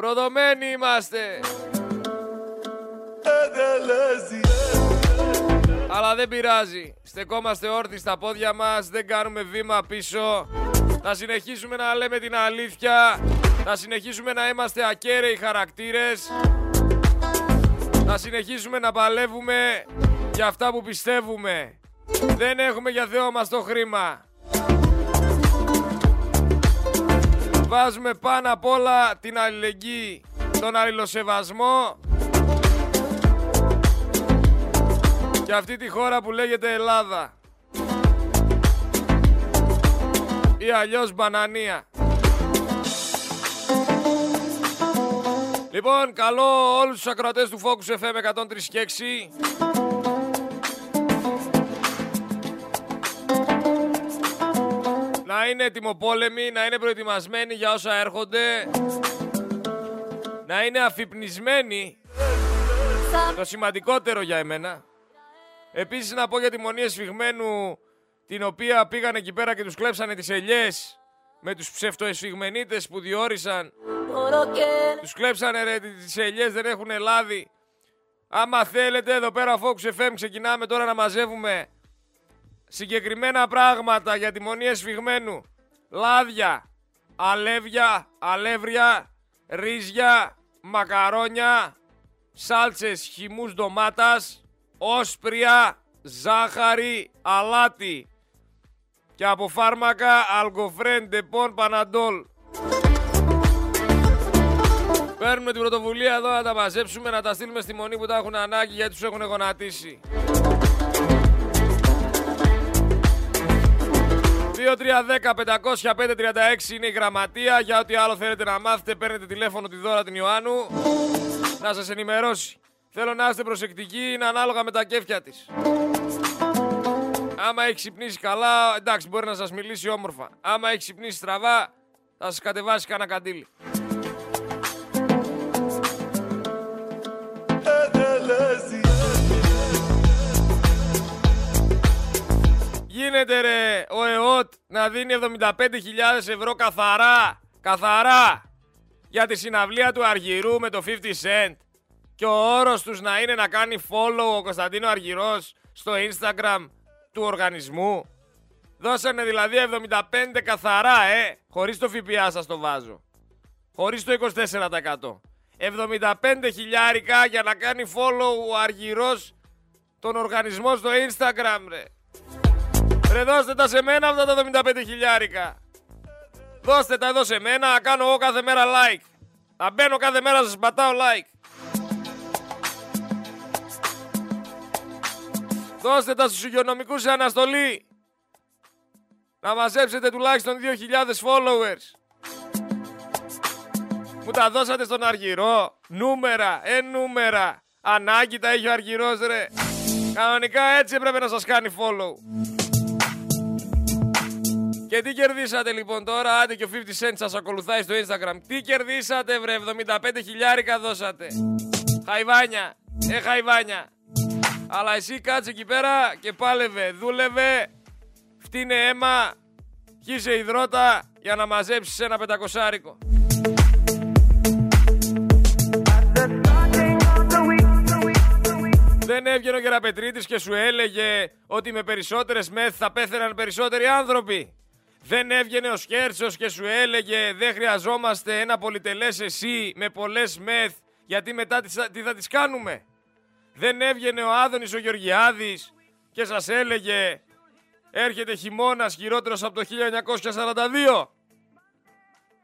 Προδομένοι είμαστε. Αλλά δεν πειράζει. Στεκόμαστε όρθιοι στα πόδια μας, δεν κάνουμε βήμα πίσω. Θα συνεχίσουμε να λέμε την αλήθεια. Θα συνεχίσουμε να είμαστε ακέραιοι χαρακτήρες. Θα συνεχίσουμε να παλεύουμε για αυτά που πιστεύουμε. Δεν έχουμε για Θεό μας το χρήμα. Βάζουμε πάνω απ' όλα την αλληλεγγύη, τον αλληλοσεβασμό και αυτή τη χώρα που λέγεται Ελλάδα. Ή αλλιώς μπανανία. Λοιπόν, καλό όλους τους ακροατές του Focus FM 103 και 6 είναι ετοιμοπόλεμοι, να είναι προετοιμασμένοι για όσα έρχονται, να είναι αφυπνισμένοι, το σημαντικότερο για εμένα. Επίσης να πω για τη μονή εσφιγμένου, την οποία πήγαν εκεί πέρα και τους κλέψανε τις ελιές με τους ψευτοεσφιγμενίτες που διόρισαν. Τους κλέψανε ρε τις ελιές, δεν έχουν λάδι. Άμα θέλετε εδώ πέρα Fox FM ξεκινάμε τώρα να μαζεύουμε συγκεκριμένα πράγματα για τη μονή εσφιγμένου. Λάδια, αλεύια, αλεύρια, ρύζια, μακαρόνια, σάλτσες χυμούς ντομάτας, όσπρια, ζάχαρη, αλάτι και από φάρμακα Algofren, Depon, Panadol. Παίρνουμε την πρωτοβουλία εδώ να τα μαζέψουμε, να τα στείλουμε στη μονή που τα έχουν ανάγκη γιατί τους έχουν γονατίσει. 2-3-10-500-536 είναι η γραμματεία. Για ό,τι άλλο θέλετε να μάθετε, παίρνετε τηλέφωνο τη δώρα την Ιωάννου να σας ενημερώσει. Θέλω να είστε προσεκτικοί, είναι ανάλογα με τα κέφια της. Άμα έχει ξυπνήσει καλά, εντάξει, μπορεί να σας μιλήσει όμορφα. Άμα έχει ξυπνήσει στραβά, θα σας κατεβάσει κανένα καντήλι. Γίνεται ρε ο ΕΟΤ να δίνει 75.000 ευρώ καθαρά, καθαρά για τη συναυλία του Αργυρού με το 50 Cent και ο όρος τους να είναι να κάνει follow ο Κωνσταντίνο Αργυρός στο Instagram του οργανισμού. Δώσανε δηλαδή 75 καθαρά, ε, χωρίς το ΦΠΑ σας το βάζω. Χωρίς το 24%. 75 χιλιάρικα για να κάνει follow ο Αργυρός τον οργανισμό στο Instagram, ρε. Ρε δώστε τα σε μένα αυτά τα 75 χιλιάρικα. Δώστε τα εδώ σε μένα, να κάνω εγώ κάθε μέρα like. Να μπαίνω κάθε μέρα, σας πατάω like. Δώστε τα στους υγειονομικούς σε αναστολή. Να μαζέψετε τουλάχιστον 2.000 followers. Μου τα δώσατε στον Αργυρό. Νούμερα, ε νούμερα. Ανάγκη τα έχει ο Αργυρός ρε. Κανονικά έτσι έπρεπε να σας κάνει follow. Και τι κερδίσατε λοιπόν τώρα, άντε και ο 50 Cent σας ακολουθάει στο Instagram. Τι κερδίσατε βρε, 75 χιλιάρικα δώσατε. Χαϊβάνια, ε χαϊβάνια. Αλλά εσύ κάτσε εκεί πέρα και πάλευε, δούλευε, φτύνε αίμα, χύσε υδρότα για να μαζέψεις ένα πεντακοσάρικο. Δεν έβγαινε ο Γεραπετρίτης και σου έλεγε ότι με περισσότερες μεθ θα πέθαιναν περισσότεροι άνθρωποι. Δεν έβγαινε ο Σκέρτσος και σου έλεγε δεν χρειαζόμαστε ένα πολυτελές εσύ με πολλές μεθ γιατί μετά τις θα τις κάνουμε. Δεν έβγαινε ο Άδωνης ο Γεωργιάδης και σας έλεγε έρχεται χειμώνας χειρότερος από το 1942.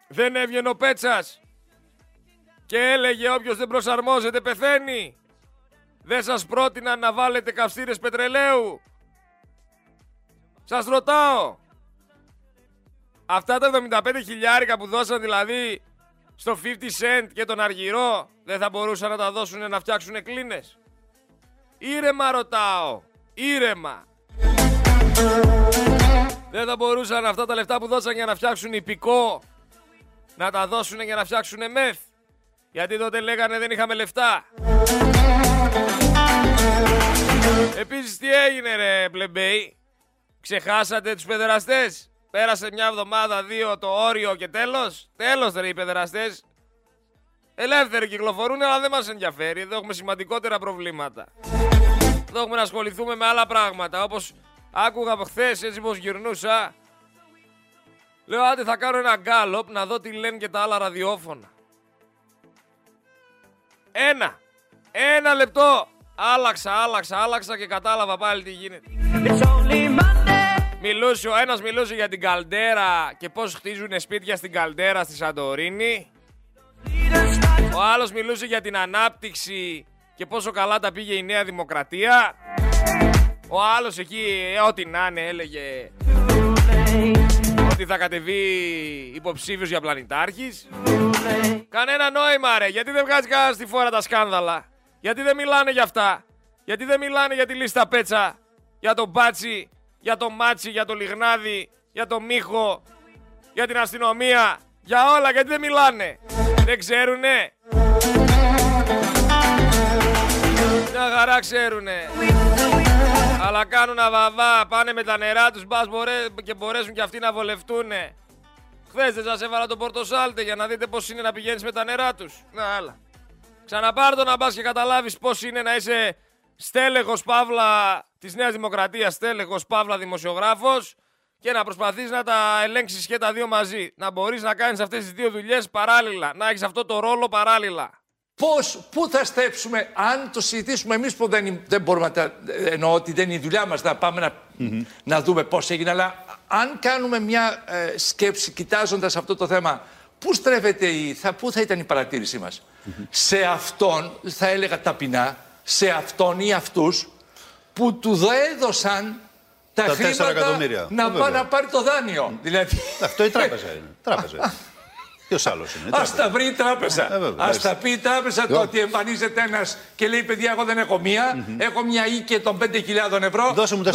Δεν έβγαινε ο Πέτσας και έλεγε όποιος δεν προσαρμόζεται πεθαίνει. Δεν σας πρότεινα να βάλετε καυστήρες πετρελαίου. Σας ρωτάω. Αυτά τα 75 χιλιάρικα που δώσαν δηλαδή στο 50 cent και τον Αργυρό δεν θα μπορούσαν να τα δώσουν να φτιάξουν κλίνες. Ήρεμα ρωτάω. Ήρεμα. Δεν θα μπορούσαν αυτά τα λεφτά που δώσαν για να φτιάξουν υπηκό να τα δώσουν για να φτιάξουν μεθ. Γιατί τότε λέγανε δεν είχαμε λεφτά. Επίσης τι έγινε ρε πλεμπέι. Ξεχάσατε τους παιδεραστές; Πέρασε μια εβδομάδα, δύο το όριο και τέλος. Τέλος ρε οι παιδεραστές. Ελεύθεροι κυκλοφορούν, αλλά δεν μας ενδιαφέρει. Εδώ έχουμε σημαντικότερα προβλήματα. Εδώ έχουμε να ασχοληθούμε με άλλα πράγματα. Όπως άκουγα από χθες, έτσι πως γυρνούσα. Λέω, άντε θα κάνω ένα γκάλοπ να δω τι λένε και τα άλλα ραδιόφωνα. Ένα. Ένα λεπτό. Άλλαξα, άλλαξα, άλλαξα και κατάλαβα πάλι τι γίνεται. Μιλούσε, ο ένας μιλούσε για την Καλτέρα και πώς χτίζουν σπίτια στην Καλτέρα στη Σαντορίνη. Ο άλλος μιλούσε για την ανάπτυξη και πόσο καλά τα πήγε η Νέα Δημοκρατία. Ο άλλος εκεί, ε, ό,τι να είναι, έλεγε ότι θα κατεβεί υποψήφιος για πλανητάρχης. Κανένα νόημα ρε, γιατί δεν βγάζει κανένα στη φόρα τα σκάνδαλα; Γιατί δεν μιλάνε για αυτά; Γιατί δεν μιλάνε για τη λίστα πέτσα, για τον Μπάτσι, για τον Μάτσι, για τον Λιγνάδη, για τον Μίχο, για την αστυνομία, για όλα, γιατί δεν μιλάνε. Δεν ξέρουνε. Μια χαρά ξέρουνε. Αλλά κάνουν αβαβά, πάνε με τα νερά τους, μπας και μπορέσουν και αυτοί να βολευτούνε. Χθες δεν σας έβαλα τον Πορτοσάλτε για να δείτε πώς είναι να πηγαίνεις με τα νερά τους. Να άλλα. Ξαναπάρ το να πας και καταλάβεις πώς είναι να είσαι στέλεχος Παύλα της Νέας Δημοκρατίας, στέλεχος Παύλα δημοσιογράφος και να προσπαθείς να τα ελέγξεις και τα δύο μαζί. Να μπορείς να κάνεις αυτές τις δύο δουλειές παράλληλα, να έχεις αυτό το ρόλο παράλληλα. Πώς, πού θα στρέψουμε αν το συζητήσουμε εμείς που δεν, δεν μπορούμε να τα, εννοώ ότι δεν είναι η δουλειά μας να πάμε να, να δούμε πώς έγινε, αλλά αν κάνουμε μια ε, σκέψη κοιτάζοντας αυτό το θέμα, πού στρέφεται η, θα, πού θα ήταν η παρατήρησή μας; Σε αυτόν, θα έλεγα ταπεινά, σε αυτόν ή αυτούς που του έδωσαν τα, τα χρήματα να, πάει να πάρει το δάνειο. Δηλαδή... Αυτό η τράπεζα είναι. Τράπεζα. Ποιος άλλος είναι; Α τα βρει η τράπεζα. Ε, Α τα πει η τράπεζα το ότι εμφανίζεται ένας και λέει: Παιδιά, εγώ δεν έχω μία. Έχω μια οίκη των 5.000 ευρώ. Δώσε μου 4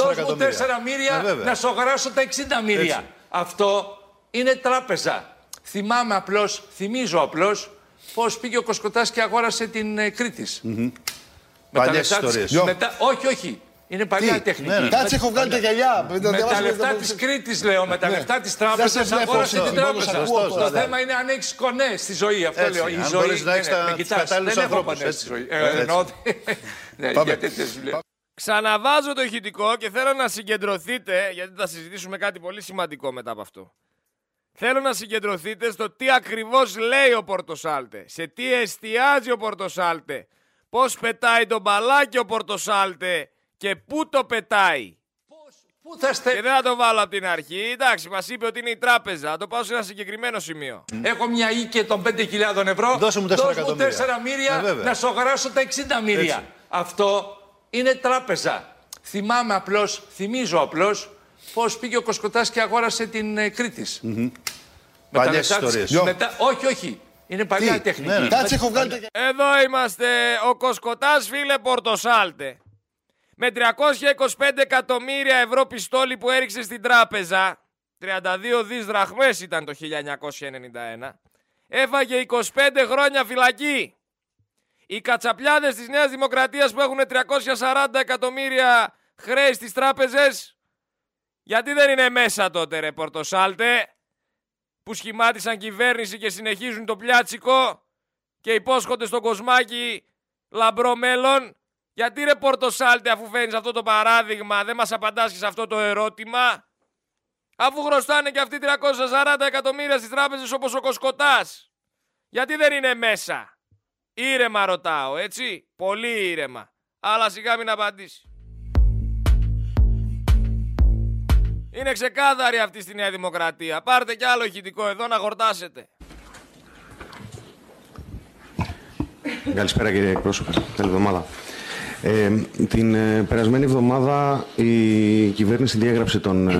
μύρια ε, να σου αγοράσω τα 60 μύρια. Αυτό είναι τράπεζα. Θυμάμαι απλώς, θυμίζω απλώς πώς πήγε ο Κοσκοτάς και αγόρασε την ε, Κρήτης. Παλιές ιστορίες. Όχι, όχι. Είναι παλιά τεχνική. Ναι, ναι. Κάτσε, έχω βγάλει τα γυαλιά. Με τα λεφτά της Κρήτης, λέω, με τα ναι. λεφτά της τράπεζας, αγόρασε την τράπεζα. Το θέμα είναι αν έχεις κονέ στη ζωή. Αυτό λέω. Η ζωή. Δεν έχω κονέ στη ζωή. Ξαναβάζω το ηχητικό και θέλω να συγκεντρωθείτε, γιατί θα συζητήσουμε κάτι πολύ σημαντικό μετά από αυτό. Θέλω να συγκεντρωθείτε στο τι ακριβώς λέει ο Πορτοσάλτε, σε τι εστιάζει ο Πορτοσάλτε, πώς πετάει τον μπαλάκι ο Πορτοσάλτε και πού το πετάει; Πού θα στε... Και δεν θα το βάλω από την αρχή. Εντάξει, μας είπε ότι είναι η τράπεζα. Θα το πάω σε ένα συγκεκριμένο σημείο. Έχω μια οίκη των 5.000 ευρώ. Δώσε μου 4 μύρια ε, να σου αγοράσω τα 60 μύρια. Αυτό είναι τράπεζα. Θυμάμαι απλώς, θυμίζω απλώς πώς πήγε ο Κοσκοτάς και αγόρασε την ε, Κρήτης. Mm-hmm. Παλιές ιστορίες. Μετά... Όχι, όχι. Είναι παλιά τεχνική. Ναι, ναι. Κάτσε, έχω βγάλει Εδώ είμαστε. Ο Κοσκοτάς, φίλε Πορτοσάλτε με 325 εκατομμύρια ευρώ πιστόλι που έριξε στην τράπεζα, 32 δις δραχμές ήταν το 1991, έφαγε 25 χρόνια φυλακή. Οι κατσαπλιάδες της Νέας Δημοκρατίας που έχουν 340 εκατομμύρια χρέη στις τράπεζες, γιατί δεν είναι μέσα τότε ρε Πορτοσάλτε, που σχημάτισαν κυβέρνηση και συνεχίζουν το πλιάτσικο και υπόσχονται στο κοσμάκι λαμπρό μέλλον γιατί ρε Πορτοσάλτε αφού φέρνεις αυτό το παράδειγμα δεν μας απαντάς σε αυτό το ερώτημα; Αφού χρωστάνε και αυτοί 340 εκατομμύρια στις τράπεζες όπως ο Κοσκοτάς. Γιατί δεν είναι μέσα; Ήρεμα ρωτάω έτσι; Πολύ ήρεμα. Αλλά σιγά μην απαντήσει. Είναι ξεκάθαρη αυτή στη Νέα Δημοκρατία. Πάρτε κι άλλο ηχητικό εδώ να χορτάσετε. Καλησπέρα κύριε εκπρόσωπε. Καλή εβδομάδα. Ε, την ε, περασμένη εβδομάδα η κυβέρνηση διέγραψε τον ε,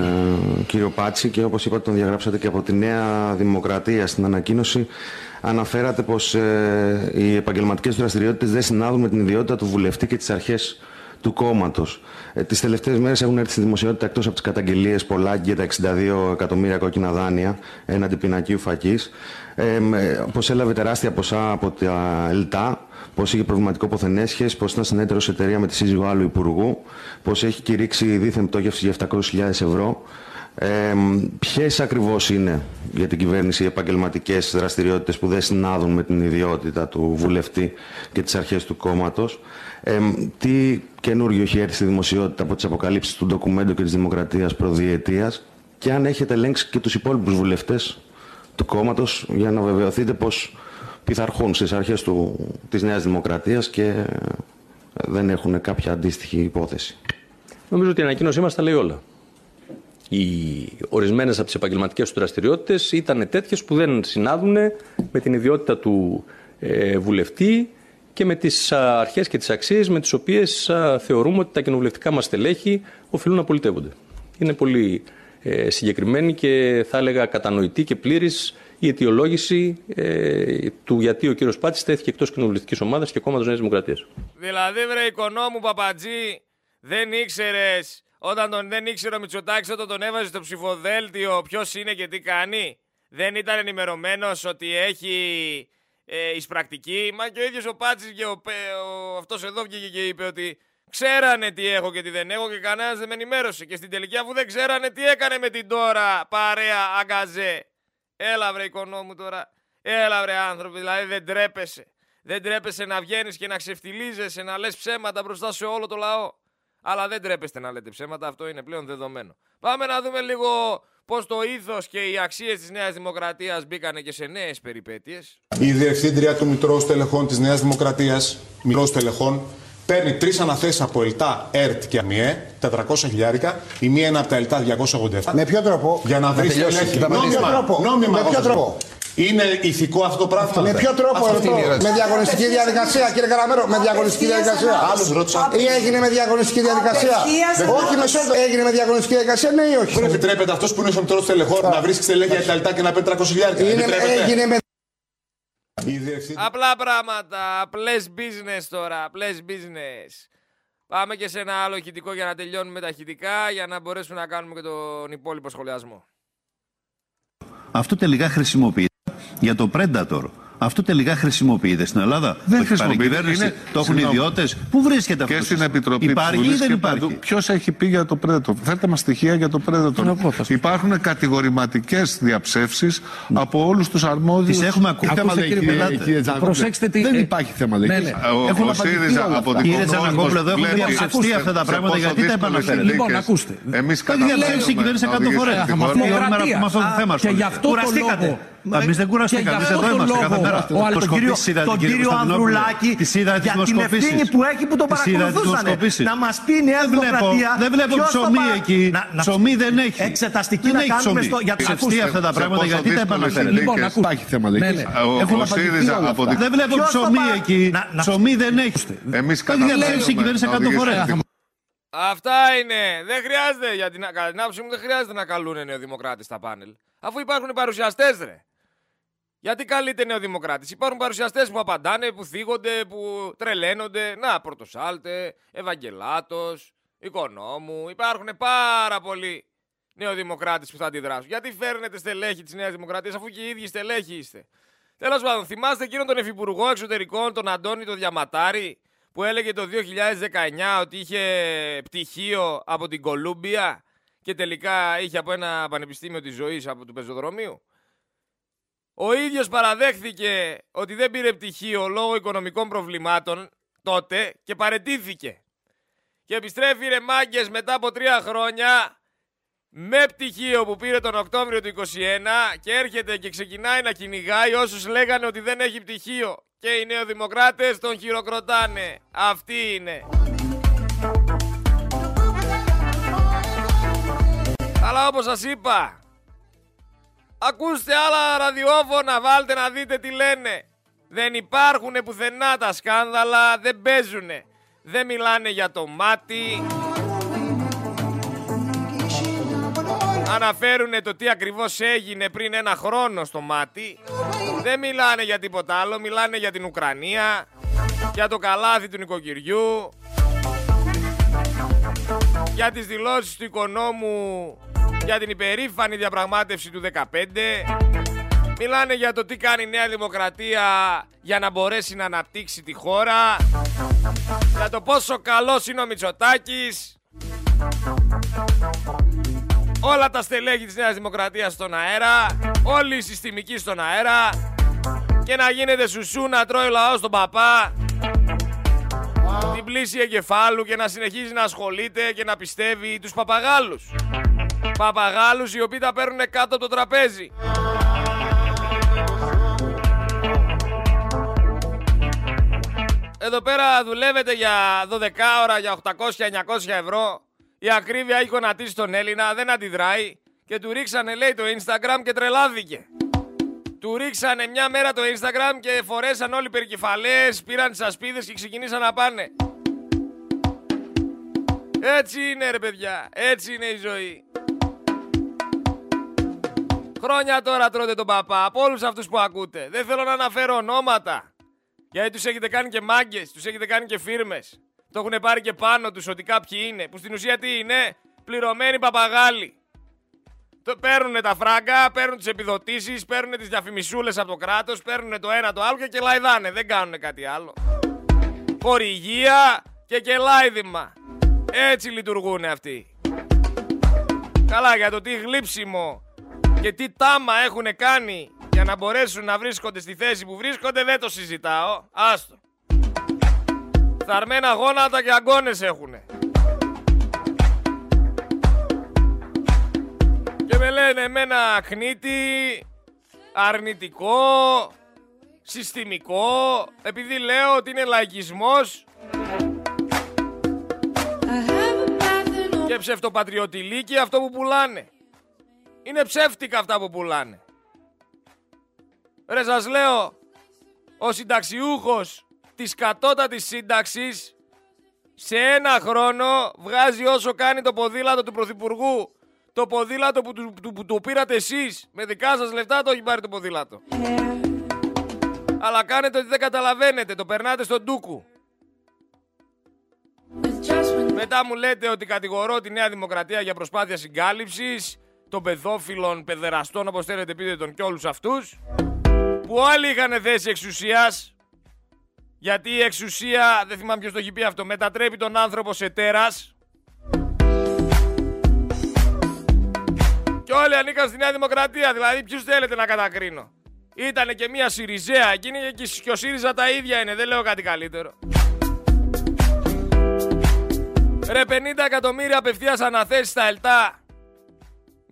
κύριο Πάτσι και όπως είπατε τον διαγράψατε και από τη Νέα Δημοκρατία στην ανακοίνωση. Αναφέρατε πως ε, οι επαγγελματικές δραστηριότητες δεν συνάδουν με την ιδιότητα του βουλευτή και τις αρχές του κόμματος. Ε, τις τελευταίες μέρες έχουν έρθει στη δημοσιότητα εκτός από τις καταγγελίες Πολάκη για τα 62 εκατομμύρια κόκκινα δάνεια έναντι πινακίου φακής. Ε, πως έλαβε τεράστια ποσά από τα ΕΛΤΑ, πως είχε προβληματικό ποθενέσχε, πως ήταν συνέτερο εταιρεία με τη σύζυγο άλλου υπουργού, πως έχει κηρύξει δίθεν πτώχευση για 700.000 ευρώ. Ε, Ποιες ακριβώς είναι για την κυβέρνηση οι επαγγελματικές δραστηριότητες που δεν συνάδουν με την ιδιότητα του βουλευτή και τις αρχές του κόμματος; Ε, τι καινούριο έχει έρθει στη δημοσιότητα από τις αποκαλύψεις του ντοκουμέντου και της Δημοκρατίας προδιετίας και αν έχετε ελέγξει και τους υπόλοιπους βουλευτές του κόμματος για να βεβαιωθείτε πως πειθαρχούν στις αρχές της Νέας Δημοκρατίας και δεν έχουν κάποια αντίστοιχη υπόθεση. Νομίζω ότι η ανακοίνωσή μας τα λέει όλα. Οι ορισμένες από τις επαγγελματικές τους δραστηριότητες ήταν τέτοιες που δεν συνάδουν με την ιδιότητα του ε, βουλευτή και με τις αρχές και τις αξίες με τις οποίες θεωρούμε ότι τα κοινοβουλευτικά μας στελέχη οφείλουν να πολιτεύονται. Είναι πολύ ε, συγκεκριμένη και θα έλεγα κατανοητή και πλήρης η αιτιολόγηση ε, του γιατί ο κύριος Πάτης τέθηκε εκτός κοινοβουλευτικής ομάδας και κόμματος Νέας Δημοκρατίας. Δηλαδή βρε οικονόμου Παπατζή δεν ήξερες όταν τον δεν ήξερε ο Μητσοτάκης όταν τον έβαζε στο ψηφοδέλτιο ποιος είναι και τι κάνει. Δεν ήταν ενημερωμένος ότι έχει ε, εισπρακτική. Μα και ο ίδιος ο Πάτσης και ο, ο, αυτός εδώ βγήκε και είπε ότι ξέρανε τι έχω και τι δεν έχω και κανένας δεν με ενημέρωσε. Και στην τελική αφού δεν ξέρανε τι έκανε με την τώρα παρέα αγκαζέ. Έλα βρε οικονόμου τώρα. Έλα βρε άνθρωποι, δηλαδή δεν τρέπεσαι. Δεν τρέπεσαι να βγαίνεις και να ξεφτιλίζεσαι, να λες ψέματα μπροστά σε όλο το λαό. Αλλά δεν τρέπεστε να λέτε ψέματα, αυτό είναι πλέον δεδομένο. Πάμε να δούμε λίγο πώς το ήθο και οι αξίες της Νέας Δημοκρατίας μπήκανε και σε νέες περιπέτειες; Η διευθύντρια του Μητρώου Τελεχών της Νέας Δημοκρατίας, Μητρώου Τελεχών, παίρνει τρεις αναθέσεις από ΕΛΤΑ, ΕΡΤ και ΑΜΙΕ, 400 χιλιάρικα. Η μία είναι από τα ΕΛΤΑ 287. Με ποιο τρόπο; Για να βρεις στελέχη. Νόμιμα. Νόμιμα. Με ποιο τρόπο; Είναι ηθικό αυτό το πράγμα; Με ποιο τρόπο αυτό, με διαγωνιστική διαδικασία, κύριε Καραμέρο, με διαγωνιστική διαδικασία. Άλλους ρώτησα. Ή έγινε με διαγωνιστική διαδικασία; Όχι με σώμα. Έγινε με διαγωνιστική διαδικασία, ναι ή όχι; Δεν επιτρέπεται αυτός που είναι στο μητρό τελεχών να βρίσκει στελέχη για τα λιτά και να παίρνει 300 χιλιάρικα. Έγινε με. Απλά πράγματα. Απλές business τώρα. Απλές business. Πάμε και σε ένα άλλο ηχητικό για να τελειώνουμε τα ηχητικά για να μπορέσουμε να κάνουμε και τον υπόλοιπο σχολιασμό. Αυτό τελικά χρησιμοποιείται για το Predator. Αυτό τελικά χρησιμοποιείται στην Ελλάδα. Δεν χρησιμοποιείται. Είναι... Το έχουν ιδιώτες. Πού βρίσκεται αυτός. Και στην Επιτροπή Υπάρχει ή δεν υπάρχει; Ποιος έχει πει για το Predator; Φέρτε μας στοιχεία για το Predator. Υπάρχουν κατηγορηματικές διαψεύσεις από όλους τους αρμόδιους. Τις έχουμε ακούσει. Θέμα Προσέξτε τι. Δεν υπάρχει θέμα ναι, ναι. Ο ΣΥΡΙΖΑ από την Κύριε Τζανακόπουλο, εδώ έχουν διαψευστεί αυτά τα πράγματα. Γιατί τα επαναφέρετε. Λοιπόν, ακούστε. Εμείς διαψεύσει η κυβέρνηση 100 φορές. Με αυτό το θέμα. Και γι' αυτό το λόγο Εμείς δεν κουραστήκαμε. Εμείς εδώ είμαστε κάθε μέρα. Τον κύριο, τον κύριο Ανδρουλάκη για την ευθύνη που έχει που τον παρακολουθούσαν. Να μας πει η Νέα Δημοκρατία. Δεν βλέπω ψωμί εκεί. Ψωμί δεν έχει. Εξεταστική να κάνουμε στο. Για τα αυτά τα πράγματα γιατί τα επαναφέρετε. Λοιπόν, υπάρχει θέμα. Ο ΣΥΡΙΖΑ Δεν βλέπω ψωμί εκεί. Ψωμί δεν έχει. Εμεί καταφέραμε. η κυβέρνηση 100 φορές. Αυτά είναι. Δεν χρειάζεται, για την, κατά την άποψή μου, δεν χρειάζεται να καλούν νεοδημοκράτες στα πάνελ. Αφού υπάρχουν παρουσιαστέ, ρε. Γιατί καλείται νεοδημοκράτης. Υπάρχουν παρουσιαστές που απαντάνε, που θίγονται, που τρελαίνονται. Να, Πρωτοσάλτε, Ευαγγελάτος, Οικονόμου. Υπάρχουν πάρα πολλοί νεοδημοκράτες που θα αντιδράσουν. Γιατί φέρνετε στελέχη της Νέας Δημοκρατίας, αφού και οι ίδιοι στελέχοι είστε. Τέλος πάντων, θυμάστε εκείνον τον Υφυπουργό Εξωτερικών, τον Αντώνη το Διαματάρη, που έλεγε το 2019 ότι είχε πτυχίο από την Κολούμπια και τελικά είχε από ένα πανεπιστήμιο της ζωής από του πεζοδρομίου. Ο ίδιος παραδέχθηκε ότι δεν πήρε πτυχίο λόγω οικονομικών προβλημάτων τότε και παρετήθηκε. Και επιστρέφει ρε μάγκες μετά από τρία χρόνια με πτυχίο που πήρε τον Οκτώβριο του 2021 και έρχεται και ξεκινάει να κυνηγάει όσους λέγανε ότι δεν έχει πτυχίο. Και οι νεοδημοκράτες τον χειροκροτάνε. Αυτή είναι. Αλλά όπως σας είπα, Ακούστε άλλα ραδιόφωνα, βάλτε να δείτε τι λένε. Δεν υπάρχουν πουθενά τα σκάνδαλα, δεν παίζουνε. Δεν μιλάνε για το μάτι. Αναφέρουνε το τι ακριβώς έγινε πριν ένα χρόνο στο μάτι. Δεν μιλάνε για τίποτα άλλο, μιλάνε για την Ουκρανία, για το καλάθι του νοικοκυριού, για τις δηλώσεις του οικονόμου για την υπερήφανη διαπραγμάτευση του 15. Μιλάνε για το τι κάνει η Νέα Δημοκρατία για να μπορέσει να αναπτύξει τη χώρα. Για το πόσο καλός είναι ο Μητσοτάκης. όλα τα στελέχη της Νέας Δημοκρατίας στον αέρα, όλοι οι συστημικοί στον αέρα και να γίνεται σουσού να τρώει ο λαός τον παπά την πλήση εγκεφάλου και να συνεχίζει να ασχολείται και να πιστεύει τους παπαγάλους. Παπαγάλους οι οποίοι τα παίρνουν κάτω από το τραπέζι. Εδώ πέρα δουλεύετε για 12 ώρα, για 800-900 ευρώ. Η ακρίβεια έχει γονατίσει τον Έλληνα, δεν αντιδράει και του ρίξανε λέει το Instagram και τρελάθηκε. Του ρίξανε μια μέρα το Instagram και φορέσαν όλοι περικεφαλές, πήραν τις ασπίδες και ξεκινήσαν να πάνε. Έτσι είναι ρε παιδιά, έτσι είναι η ζωή. Χρόνια τώρα τρώτε τον παπά, από όλους αυτούς που ακούτε. Δεν θέλω να αναφέρω ονόματα. Γιατί τους έχετε κάνει και μάγκες, τους έχετε κάνει και φίρμες. Το έχουν πάρει και πάνω τους ότι κάποιοι είναι, που στην ουσία τι είναι, πληρωμένοι παπαγάλοι. Το παίρνουν τα φράγκα, παίρνουν τις επιδοτήσεις, παίρνουν τις διαφημισούλες από το κράτος, παίρνουν το ένα το άλλο και κελαϊδάνε. Δεν κάνουν κάτι άλλο. Χορηγία και κελάιδημα. Έτσι λειτουργούν αυτοί. Καλά για το τι γλύψιμο και τι τάμα έχουν κάνει για να μπορέσουν να βρίσκονται στη θέση που βρίσκονται δεν το συζητάω. Άστο. Θαρμένα γόνατα και αγκώνες έχουνε. Και με λένε εμένα κνήτη, αρνητικό, συστημικό, επειδή λέω ότι είναι λαϊκισμός και ψευτοπατριωτηλίκη αυτό που πουλάνε. Είναι ψεύτικα αυτά που πουλάνε. Ρε σας λέω, ο συνταξιούχος της κατώτατης σύνταξης σε ένα χρόνο βγάζει όσο κάνει το ποδήλατο του Πρωθυπουργού το ποδήλατο που, του, που, το πήρατε εσείς με δικά σας λεφτά το έχει πάρει το ποδήλατο. Αλλά κάνετε ότι δεν καταλαβαίνετε, το περνάτε στον ντούκου. Μετά μου λέτε ότι κατηγορώ τη Νέα Δημοκρατία για προσπάθεια συγκάλυψης των παιδόφιλων, παιδεραστών, όπως θέλετε πείτε τον και όλους αυτούς, που όλοι είχαν θέση εξουσίας, γιατί η εξουσία, δεν θυμάμαι ποιος το έχει πει αυτό, μετατρέπει τον άνθρωπο σε τέρας, Και όλοι ανήκαν στη Νέα Δημοκρατία. Δηλαδή, ποιους θέλετε να κατακρίνω. Ήτανε και μία Σιριζέα εκείνη και ο ΣΥΡΙΖΑ τα ίδια είναι. Δεν λέω κάτι καλύτερο. Ρε 50 εκατομμύρια απευθείας αναθέσεις στα ΕΛΤΑ.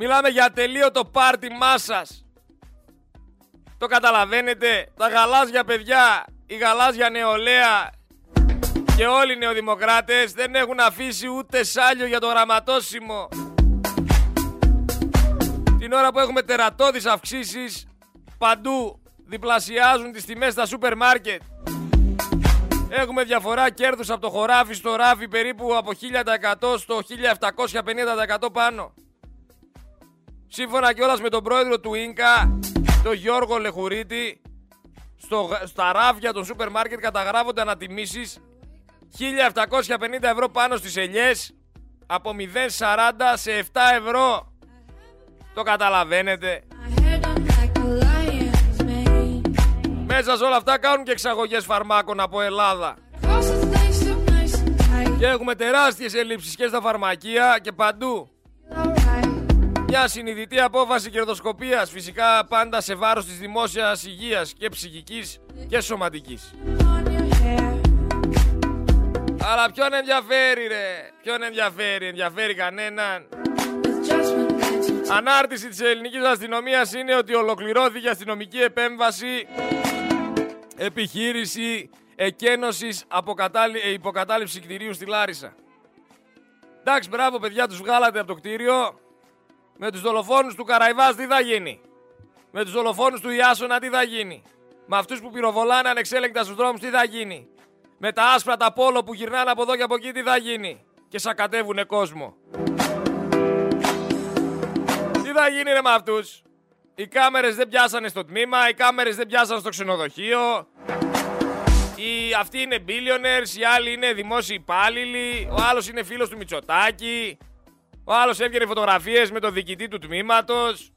Μιλάμε για τελείωτο πάρτι μάσας. Το καταλαβαίνετε. Τα γαλάζια παιδιά, η γαλάζια νεολαία και όλοι οι νεοδημοκράτες δεν έχουν αφήσει ούτε σάλιο για το γραμματόσημο. Την ώρα που έχουμε τερατώδεις αυξήσεις παντού διπλασιάζουν τις τιμές στα σούπερ μάρκετ. Έχουμε διαφορά κέρδους από το χωράφι στο ράφι περίπου από 1000% στο 1750% πάνω. Σύμφωνα κιόλας με τον πρόεδρο του Ίνκα, τον Γιώργο Λεχουρίτη, στο, στα ράφια των σούπερ μάρκετ καταγράφονται ανατιμήσεις 1750 ευρώ πάνω στις ελιές από 0,40 σε 7 ευρώ. Το καταλαβαίνετε. Μέσα σε όλα αυτά κάνουν και εξαγωγές φαρμάκων από Ελλάδα. Και έχουμε τεράστιες ελλείψεις και στα φαρμακεία και παντού. Μια συνειδητή απόφαση κερδοσκοπίας, φυσικά πάντα σε βάρος της δημόσιας υγείας και ψυχικής και σωματικής. Αλλά ποιον ενδιαφέρει ρε, ποιον ενδιαφέρει, ενδιαφέρει κανέναν; Ανάρτηση της ελληνικής αστυνομίας είναι ότι ολοκληρώθηκε αστυνομική επέμβαση επιχείρηση εκένωσης ε, υποκατάληψη κτηρίου στη Λάρισα. Εντάξει, μπράβο παιδιά, τους βγάλατε από το κτίριο. Με τους δολοφόνους του Καραϊβάς τι θα γίνει; Με τους δολοφόνους του Ιάσονα τι θα γίνει; Με αυτούς που πυροβολάνε ανεξέλεγκτα στους δρόμους τι θα γίνει; Με τα άσπρα τα πόλο που γυρνάνε από εδώ και από εκεί τι θα γίνει; Και σακατεύουνε κόσμο. Τι θα γίνει ρε με αυτούς; Οι κάμερες δεν πιάσανε στο τμήμα, οι κάμερες δεν πιάσανε στο ξενοδοχείο. Οι, αυτοί είναι billionaires, οι άλλοι είναι δημόσιοι υπάλληλοι, ο άλλος είναι φίλος του Μητσοτάκη, ο άλλος έβγαινε φωτογραφίες με τον διοικητή του τμήματος.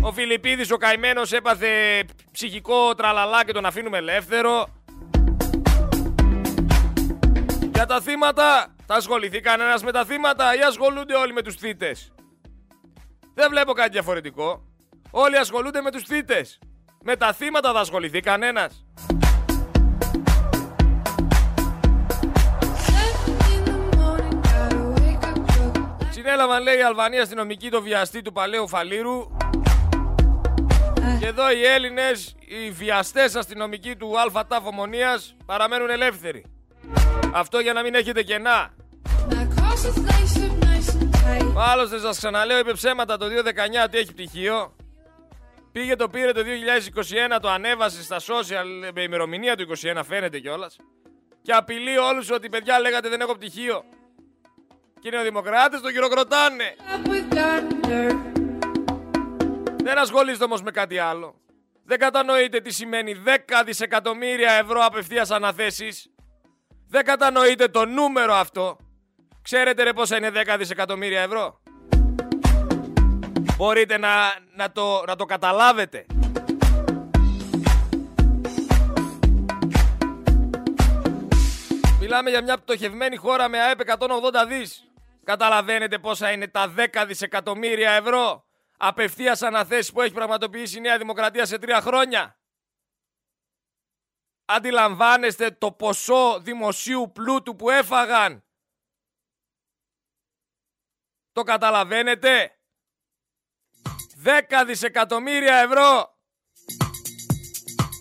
Ο Φιλιππίδης ο καημένος έπαθε ψυχικό τραλαλά και τον αφήνουμε ελεύθερο. Για τα θύματα, θα ασχοληθεί κανένας με τα θύματα ή ασχολούνται όλοι με τους θύτες. Δεν βλέπω κάτι διαφορετικό. Όλοι ασχολούνται με τους θύτες. Με τα θύματα θα ασχοληθεί κανένας; Συνέλαβαν λέει η Αλβανία αστυνομική το βιαστή του Παλαιού Φαλήρου και εδώ οι Έλληνες, οι βιαστές αστυνομικοί του ΑΛΦΑ Ομονίας παραμένουν ελεύθεροι. Αυτό για να μην έχετε κενά. Άλλωστε σας ξαναλέω είπε ψέματα το 2019 ότι έχει πτυχίο. Πήγε το πήρε το 2021, το ανέβασε στα social με ημερομηνία του 2021 φαίνεται κιόλας. Και απειλεί όλους ότι παιδιά λέγατε δεν έχω πτυχίο. Και είναι ο Δημοκράτες, το χειροκροτάνε. Δεν ασχολείστε όμως με κάτι άλλο. Δεν κατανοείτε τι σημαίνει 10 δισεκατομμύρια ευρώ απευθείας αναθέσεις. Δεν κατανοείτε το νούμερο αυτό. Ξέρετε ρε πόσα είναι 10 δισεκατομμύρια ευρώ; Μπορείτε να, να, το, να το καταλάβετε. Μιλάμε για μια πτωχευμένη χώρα με ΑΕΠ 180 δις. Καταλαβαίνετε πόσα είναι τα 10 δισεκατομμύρια ευρώ απευθείας αναθέσεις που έχει πραγματοποιήσει η Νέα Δημοκρατία σε τρία χρόνια. Αντιλαμβάνεστε το ποσό δημοσίου πλούτου που έφαγαν. Το καταλαβαίνετε; 10 δισεκατομμύρια ευρώ.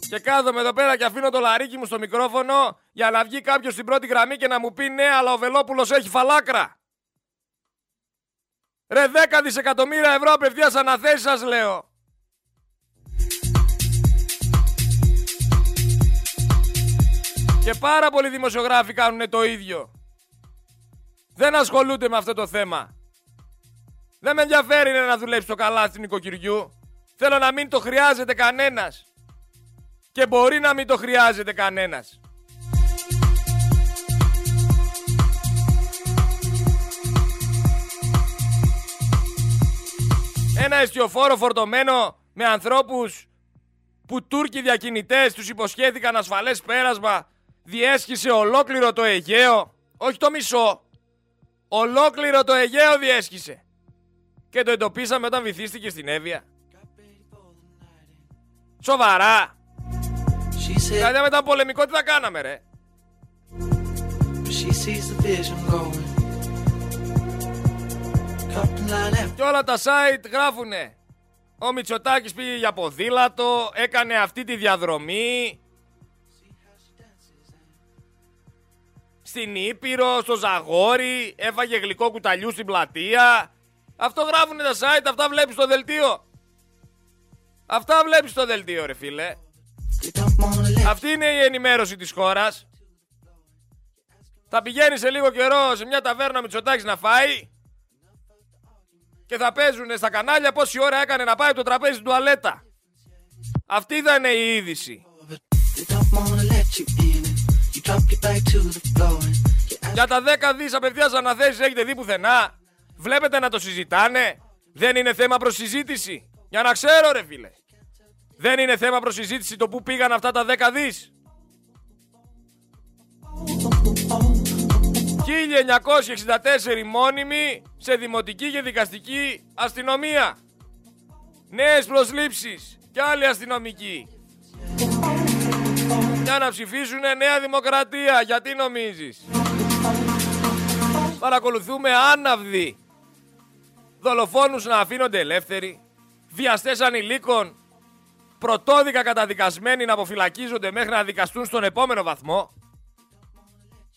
Και κάθομαι εδώ πέρα και αφήνω το λαρίκι μου στο μικρόφωνο για να βγει κάποιος στην πρώτη γραμμή και να μου πει ναι αλλά ο Βελόπουλος έχει φαλάκρα. Ρε 10 δισεκατομμύρια ευρώ απευθείας αναθέσεις σας λέω. Και πάρα πολλοί δημοσιογράφοι κάνουν το ίδιο. Δεν ασχολούνται με αυτό το θέμα. Δεν με ενδιαφέρει να δουλέψει το καλά στην νοικοκυριού. Θέλω να μην το χρειάζεται κανένας. Και μπορεί να μην το χρειάζεται κανένας. Ένα εστιοφόρο φορτωμένο με ανθρώπους που Τούρκοι διακινητές τους υποσχέθηκαν ασφαλές πέρασμα διέσχισε ολόκληρο το Αιγαίο. Όχι το μισό. Ολόκληρο το Αιγαίο διέσχισε. Και το εντοπίσαμε όταν βυθίστηκε στην Εύβοια. Σοβαρά. Δηλαδή μετά ήταν πολεμικό τι θα κάναμε ρε; Και όλα τα site γράφουνε. Ο Μητσοτάκης πήγε για ποδήλατο, έκανε αυτή τη διαδρομή. Στην Ήπειρο, στο Ζαγόρι, έφαγε γλυκό κουταλιού στην πλατεία. Αυτό γράφουνε τα site, αυτά βλέπεις στο δελτίο. Αυτά βλέπεις στο δελτίο ρε φίλε. Αυτή είναι η ενημέρωση της χώρας. Θα πηγαίνει σε λίγο καιρό σε μια ταβέρνα Μητσοτάκης να φάει και θα παίζουν στα κανάλια πόση ώρα έκανε να πάει το τραπέζι του τουαλέτα. Αυτή θα είναι η είδηση. Για τα 10 δις απευθείας αναθέσεις έχετε δει πουθενά. Βλέπετε να το συζητάνε. Δεν είναι θέμα προς συζήτηση. Για να ξέρω ρε φίλε. Δεν είναι θέμα προς συζήτηση το που πήγαν αυτά τα 10 δις. 1964 μόνιμοι σε δημοτική και δικαστική αστυνομία. Νέες προσλήψεις και άλλοι αστυνομικοί. Για να ψηφίσουν Νέα Δημοκρατία. Γιατί νομίζεις; Παρακολουθούμε άναυδοι. Δολοφόνους να αφήνονται ελεύθεροι. Βιαστές ανηλίκων. Πρωτόδικα καταδικασμένοι να αποφυλακίζονται μέχρι να δικαστούν στον επόμενο βαθμό.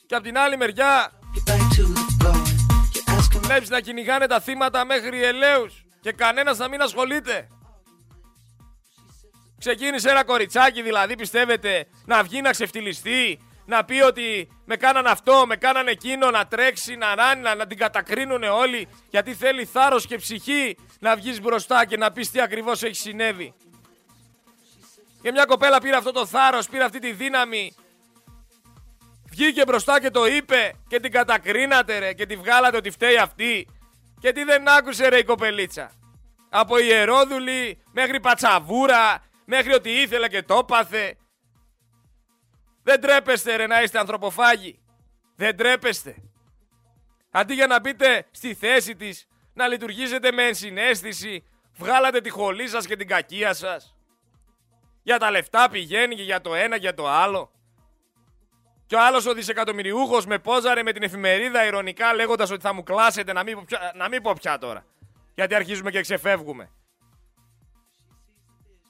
Και από την άλλη μεριά Βλέπεις να κυνηγάνε τα θύματα μέχρι ελαίους και κανένας να μην ασχολείται. Ξεκίνησε ένα κοριτσάκι δηλαδή πιστεύετε να βγει να ξεφτυλιστεί, να πει ότι με κάναν αυτό, με κάναν εκείνο, να τρέξει, να ράνει, να, να την κατακρίνουν όλοι γιατί θέλει θάρρος και ψυχή να βγεις μπροστά και να πεις τι ακριβώς έχει συνέβη. Και μια κοπέλα πήρε αυτό το θάρρος, πήρε αυτή τη δύναμη Βγήκε μπροστά και το είπε και την κατακρίνατε ρε και τη βγάλατε ότι φταίει αυτή. Και τι δεν άκουσε ρε η κοπελίτσα. Από ιερόδουλη μέχρι πατσαβούρα, μέχρι ότι ήθελε και το πάθε. Δεν τρέπεστε ρε να είστε ανθρωποφάγοι. Δεν τρέπεστε. Αντί για να μπείτε στη θέση της, να λειτουργήσετε με ενσυναίσθηση. Βγάλατε τη χολή σας και την κακία σας. Για τα λεφτά πηγαίνει και για το ένα και για το άλλο. Και ο άλλος ο δισεκατομμυριούχος με πόζαρε με την εφημερίδα ηρωνικά λέγοντας ότι θα μου κλάσετε να μην, πω πια, να μην πω πια τώρα. Γιατί αρχίζουμε και ξεφεύγουμε.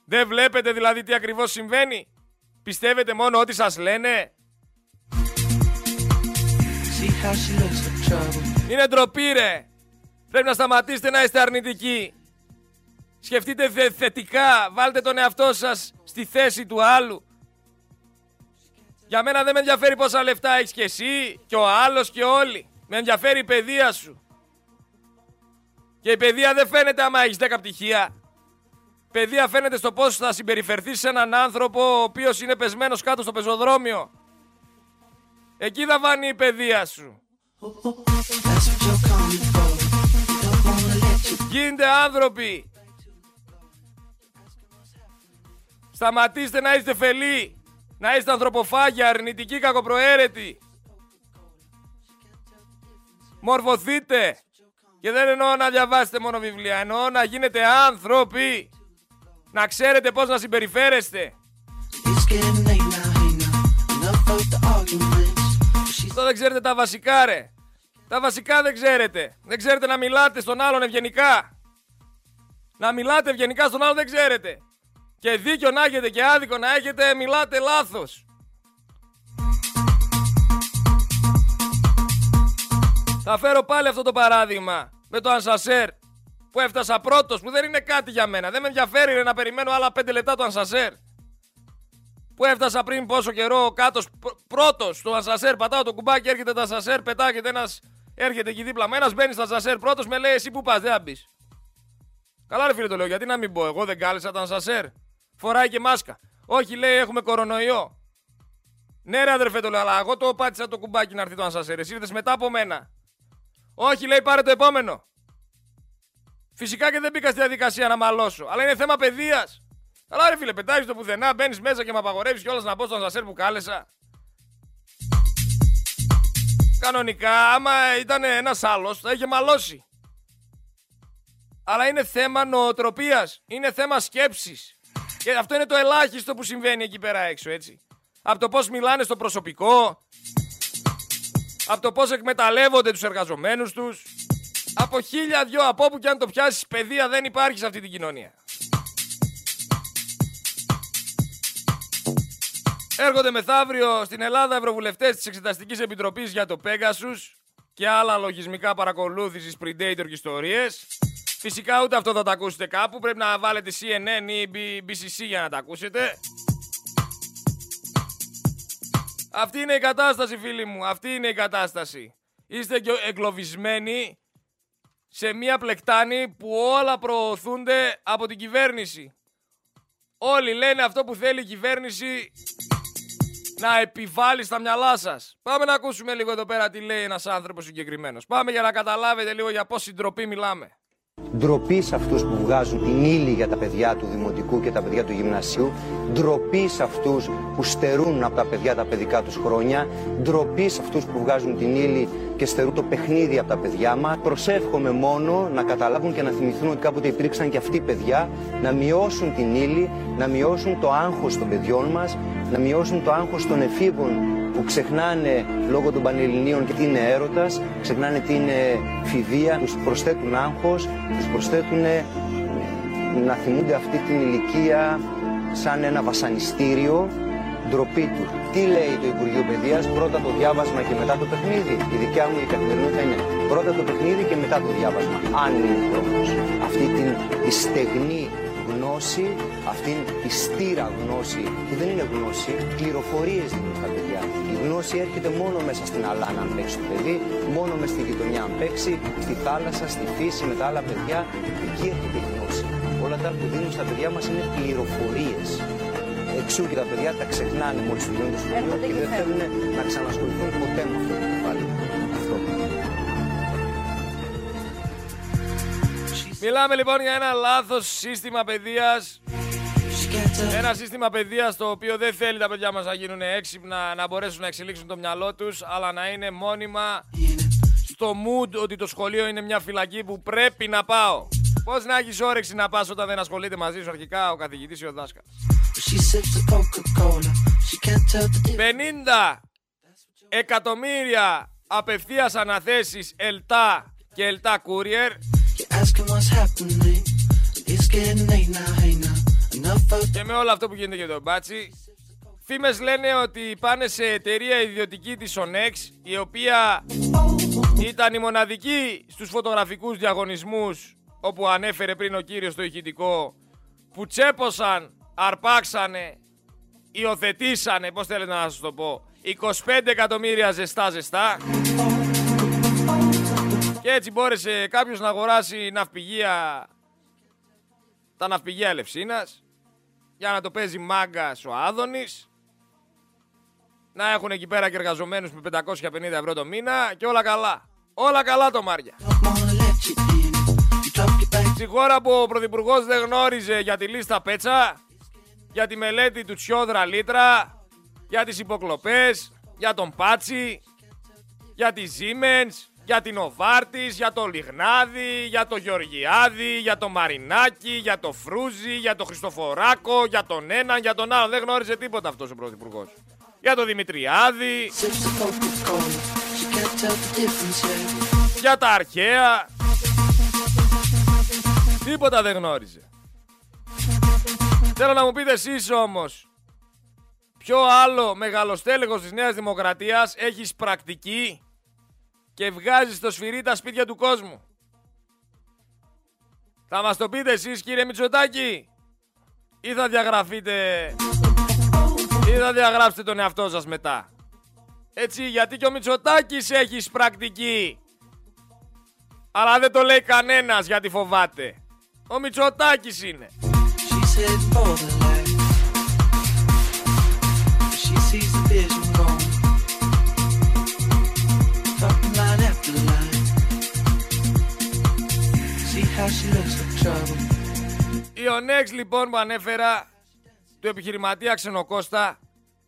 Δεν βλέπετε δηλαδή τι ακριβώς συμβαίνει; Πιστεύετε μόνο ό,τι σας λένε; Είναι ντροπή ρε. Πρέπει να σταματήσετε να είστε αρνητικοί. Σκεφτείτε θετικά. Βάλτε τον εαυτό σας στη θέση του άλλου. Για μένα δεν με ενδιαφέρει πόσα λεφτά έχεις και εσύ και ο άλλος και όλοι. Με ενδιαφέρει η παιδεία σου. Και η παιδεία δεν φαίνεται άμα έχεις 10 πτυχία. Παιδεία φαίνεται στο πώς θα συμπεριφερθείς σε έναν άνθρωπο ο οποίος είναι πεσμένος κάτω στο πεζοδρόμιο. Εκεί θα βάνει η παιδεία σου. Γίνετε άνθρωποι. Σταματήστε να είστε φελοί. Να είστε ανθρωποφάγια, αρνητικοί, κακοπροαίρετοι. Μορφωθείτε. Και δεν εννοώ να διαβάσετε μόνο βιβλία, εννοώ να γίνετε άνθρωποι. Να ξέρετε πώς να συμπεριφέρεστε. Αυτό δεν ξέρετε τα βασικά ρε. Τα βασικά δεν ξέρετε. Δεν ξέρετε να μιλάτε στον άλλον ευγενικά. Να μιλάτε ευγενικά στον άλλον δεν ξέρετε. Και δίκιο να έχετε και άδικο να έχετε, μιλάτε λάθος. Θα φέρω πάλι αυτό το παράδειγμα με το Ανσασέρ που έφτασα πρώτος που δεν είναι κάτι για μένα. Δεν με ενδιαφέρει ρε, να περιμένω άλλα 5 λεπτά το Ανσασέρ. Που έφτασα πριν πόσο καιρό κάτω πρώτος στο Ανσασέρ, πατάω το κουμπάκι, έρχεται το Ανσασέρ, πετάγεται ένας, έρχεται εκεί δίπλα μου, ένας μπαίνει στο Ανσασέρ πρώτος, με λέει εσύ που πας, δεν θα μπεις. Καλά ρε φίλε το λέω, γιατί να μην πω, εγώ δεν κάλεσα το Ανσασέρ. Φοράει και μάσκα. Όχι λέει έχουμε κορονοϊό. Ναι ρε αδερφέ το λέω, αλλά εγώ το πάτησα το κουμπάκι να έρθει το Ανσασέρ, εσύ ήρθες μετά από μένα. Όχι λέει πάρε το επόμενο. Φυσικά και δεν μπήκα στη διαδικασία να μαλώσω. Αλλά είναι θέμα παιδείας. Αλλά ρε φίλε, πετάει το πουθενά, μπαίνεις μέσα και με απαγορεύεις κιόλα να πω στον Σασέρ που κάλεσα. Κανονικά, άμα ήταν ένας άλλος, θα είχε μαλώσει. Αλλά είναι θέμα νοοτροπίας. Είναι θέμα σκέψης. Και αυτό είναι το ελάχιστο που συμβαίνει εκεί πέρα έξω, έτσι. Από το πώς μιλάνε στο προσωπικό, από το πώς εκμεταλλεύονται τους εργαζομένους τους, από χίλια δυο από όπου και αν το πιάσεις, παιδεία δεν υπάρχει σε αυτή την κοινωνία. Έρχονται μεθαύριο στην Ελλάδα ευρωβουλευτές της Εξεταστικής Επιτροπής για το Pegasus και άλλα λογισμικά παρακολούθησης Predator και ιστορίες. Φυσικά ούτε αυτό θα τα ακούσετε κάπου. Πρέπει να βάλετε CNN ή BCC για να τα ακούσετε. Αυτή είναι η κατάσταση, φίλοι μου. Αυτή είναι η κατάσταση. Είστε εγκλωβισμένοι σε μια πλεκτάνη που όλα προωθούνται από την κυβέρνηση. Όλοι λένε αυτό που θέλει η κυβέρνηση να επιβάλλει στα μυαλά σας. Πάμε να ακούσουμε λίγο εδώ πέρα τι λέει ένας άνθρωπος συγκεκριμένος. Πάμε για να καταλάβετε λίγο για πόση ντροπή μιλάμε ντροπής σε αυτούς που βγάζουν την ύλη για τα παιδιά του Δημοτικού και τα παιδιά του Γυμνασίου, ντροπής σε αυτούς που στερούν από τα παιδιά τα παιδικά τους χρόνια, ντροπής σε αυτούς που βγάζουν την ύλη και στερούν το παιχνίδι από τα παιδιά μας. Προσεύχομαι μόνο να καταλάβουν και να θυμηθούν ότι κάποτε υπήρξαν και αυτοί παιδιά, να μειώσουν την ύλη, να μειώσουν το άγχος των παιδιών μας, να μειώσουν το άγχος των εφήβων που ξεχνάνε λόγω των πανελληνίων και τι είναι έρωτας, ξεχνάνε τι είναι φιδεία, τους προσθέτουν άγχος, τους προσθέτουν να θυμούνται αυτή την ηλικία σαν ένα βασανιστήριο ντροπή του. Τι λέει το Υπουργείο Παιδείας, πρώτα το διάβασμα και μετά το παιχνίδι. Η δικιά μου η καθημερινότητα είναι πρώτα το παιχνίδι και μετά το διάβασμα. Αν είναι χρόνο. Αυτή την στεγνή γνώση, αυτήν τη στήρα γνώση, που δεν είναι γνώση, πληροφορίες δίνουν στα παιδιά. Η γνώση έρχεται μόνο μέσα στην αλάνα αν παίξει το παιδί, μόνο μες στη γειτονιά αν παίξει, στη θάλασσα, στη φύση με τα άλλα παιδιά. Εκεί έρχεται η γνώση. Όλα τα που δίνουν στα παιδιά μας είναι πληροφορίες. Εξού και τα παιδιά τα ξεχνάνε μόλις τελειώνουν το σχολείο και δεν θέλουν να ξανασχοληθούν ποτέ με αυτό το κεφάλι. Αυτό. Μιλάμε λοιπόν για ένα λάθος σύστημα παιδείας ένα σύστημα παιδείας το οποίο δεν θέλει τα παιδιά μας να γίνουν έξυπνα, να μπορέσουν να εξελίξουν το μυαλό τους, αλλά να είναι μόνιμα στο mood ότι το σχολείο είναι μια φυλακή που πρέπει να πάω. Πώς να έχεις όρεξη να πας όταν δεν ασχολείται μαζί σου αρχικά ο καθηγητής ή ο δάσκαλος; 50 εκατομμύρια απευθείας αναθέσεις ΕΛΤΑ και ΕΛΤΑ Courier. Και με όλο αυτό που γίνεται για τον Μπάτσι Φήμες λένε ότι πάνε σε εταιρεία ιδιωτική της Onex η οποία ήταν η μοναδική στους φωτογραφικούς διαγωνισμούς όπου ανέφερε πριν ο κύριος το ηχητικό που τσέπωσαν, αρπάξανε, υιοθετήσανε, πώς θέλετε να σας το πω, 25 εκατομμύρια ζεστά ζεστά και έτσι μπόρεσε κάποιος να αγοράσει ναυπηγεία, τα ναυπηγεία Ελευσίνας για να το παίζει μάγκα ο Άδωνης να έχουν εκεί πέρα και εργαζομένους με 550 ευρώ το μήνα και όλα καλά. Όλα καλά το Μάρια. Στη χώρα που ο Πρωθυπουργός δεν γνώριζε για τη λίστα Πέτσα, για τη μελέτη του Τσιόδρα Λίτρα, για τις υποκλοπές, για τον Πάτσι, για τη Siemens, για την Οβάρτης, για το Λιγνάδη, για το Γεωργιάδη, για το Μαρινάκι, για το Φρούζι, για το Χριστοφοράκο, για τον έναν, για τον άλλο. Δεν γνώριζε τίποτα αυτός ο Πρωθυπουργός για το Δημητριάδη, για τα αρχαία. Τίποτα δεν γνώριζε. Θέλω να μου πείτε εσείς όμως, ποιο άλλο μεγαλοστέλεγος της Νέας Δημοκρατίας έχεις πρακτική και βγάζεις στο σφυρί τα σπίτια του κόσμου; Θα μας το πείτε εσείς κύριε Μητσοτάκη ή θα διαγραφείτε ή θα διαγράψετε τον εαυτό σας μετά; Έτσι, γιατί και ο Μητσοτάκης έχεις πρακτική. Αλλά δεν το λέει κανένας γιατί φοβάται. Ο Μητσοτάκης είναι. Η Ονέξ λοιπόν που ανέφερα του επιχειρηματία Ξενοκώστα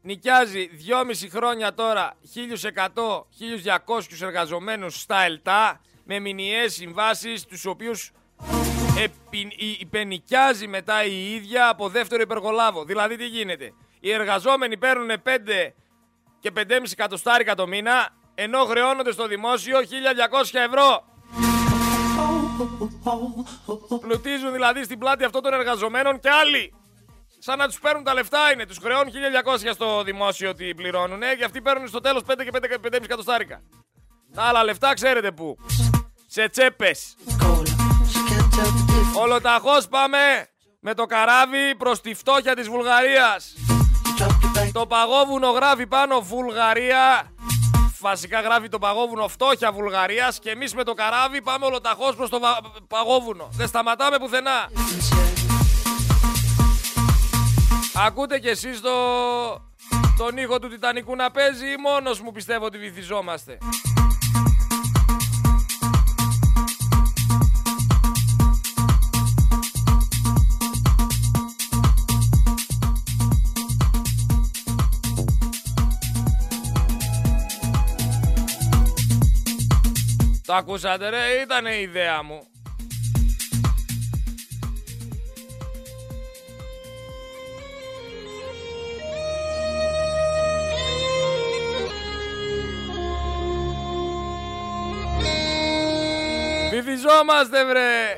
νοικιάζει 2,5 χρόνια τώρα 1.100-1.200 εργαζομένους στα ΕΛΤΑ με μηνιαίες συμβάσεις τους οποίους υπενικιάζει μετά η ίδια από δεύτερο υπεργολάβο. Δηλαδή τι γίνεται; Οι εργαζόμενοι παίρνουν 5 και 5,5 εκατοστάρικα το μήνα ενώ χρεώνονται στο δημόσιο 1.200 ευρώ. Πλουτίζουν δηλαδή στην πλάτη αυτών των εργαζομένων και άλλοι. Σαν να τους παίρνουν τα λεφτά είναι. Τους χρεώνουν 1200 στο δημόσιο ότι πληρώνουν και αυτοί παίρνουν στο τέλος 5 και 5 5,5 εκατοστάρικα. Τα άλλα λεφτά ξέρετε πού. Σε τσέπες. Ολοταχώ πάμε με το καράβι προς τη φτώχεια της Βουλγαρίας. Το παγόβουνο γράφει πάνω Βουλγαρία. Βασικά γράφει το παγόβουνο φτώχεια Βουλγαρίας και εμείς με το καράβι πάμε ολοταχώ προς το παγόβουνο. Δεν σταματάμε πουθενά. Ακούτε κι εσείς το... τον ήχο του Τιτανικού να παίζει ή μόνος μου πιστεύω ότι βυθιζόμαστε; Το ακούσατε ρε, ήτανε η ιδέα μου. Βυθιζόμαστε βρε!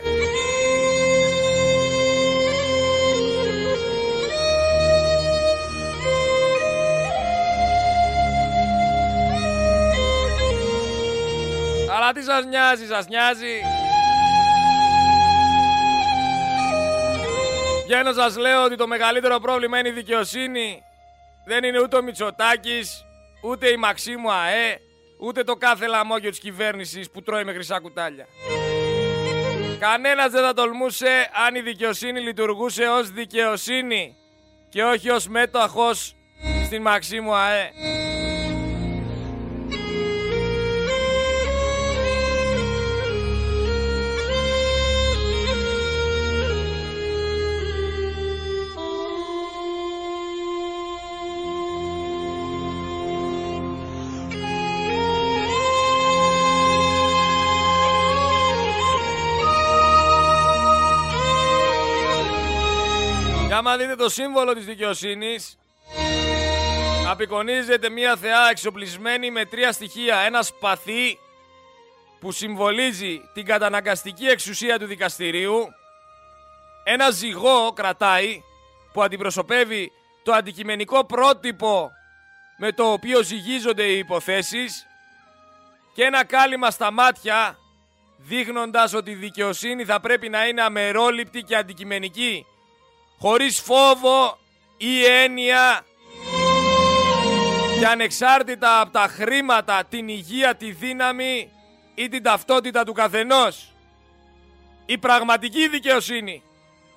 Αλλά τι σας νοιάζει, σας νοιάζει. Βγαίνω σας λέω ότι το μεγαλύτερο πρόβλημα είναι η δικαιοσύνη. Δεν είναι ούτε ο Μητσοτάκης, ούτε η Μαξίμου ΑΕ, Ούτε το κάθε λαμόγιο της κυβέρνησης που τρώει με χρυσά κουτάλια. Κανένας δεν θα τολμούσε αν η δικαιοσύνη λειτουργούσε ως δικαιοσύνη και όχι ως μέτοχος στην Μαξίμου ΑΕ. Άμα δείτε το σύμβολο της δικαιοσύνης, απεικονίζεται μια θεά εξοπλισμένη με τρία στοιχεία. Ένας σπαθί που συμβολίζει την καταναγκαστική εξουσία του δικαστηρίου. Ένα ζυγό κρατάει που αντιπροσωπεύει το αντικειμενικό πρότυπο με το οποίο ζυγίζονται οι υποθέσεις και ένα κάλυμα στα μάτια δείχνοντας ότι η δικαιοσύνη θα πρέπει να είναι αμερόληπτη και αντικειμενική χωρίς φόβο ή έννοια και ανεξάρτητα από τα χρήματα, την υγεία, τη δύναμη ή την ταυτότητα του καθενός. Η πραγματική δικαιοσύνη,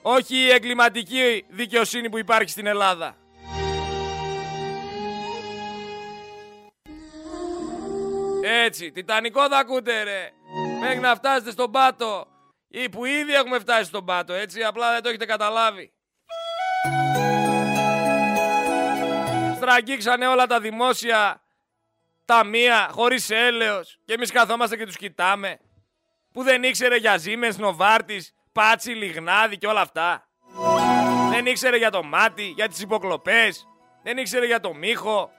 όχι η εγκληματική δικαιοσύνη που υπάρχει στην Ελλάδα. Έτσι, τιτανικό θα ακούτε ρε. Μέχρι να φτάσετε στον πάτο. Ή που ήδη έχουμε φτάσει στον πάτο, έτσι, απλά δεν το έχετε καταλάβει. Στραγγίξανε όλα τα δημόσια ταμεία χωρίς έλεος και εμείς καθόμαστε και τους κοιτάμε. Που δεν ήξερε για Ζήμες, Νοβάρτης, Πάτσι, Λιγνάδη και όλα αυτά. Δεν ήξερε για το μάτι, για τις υποκλοπές. Δεν ήξερε για το μύχο,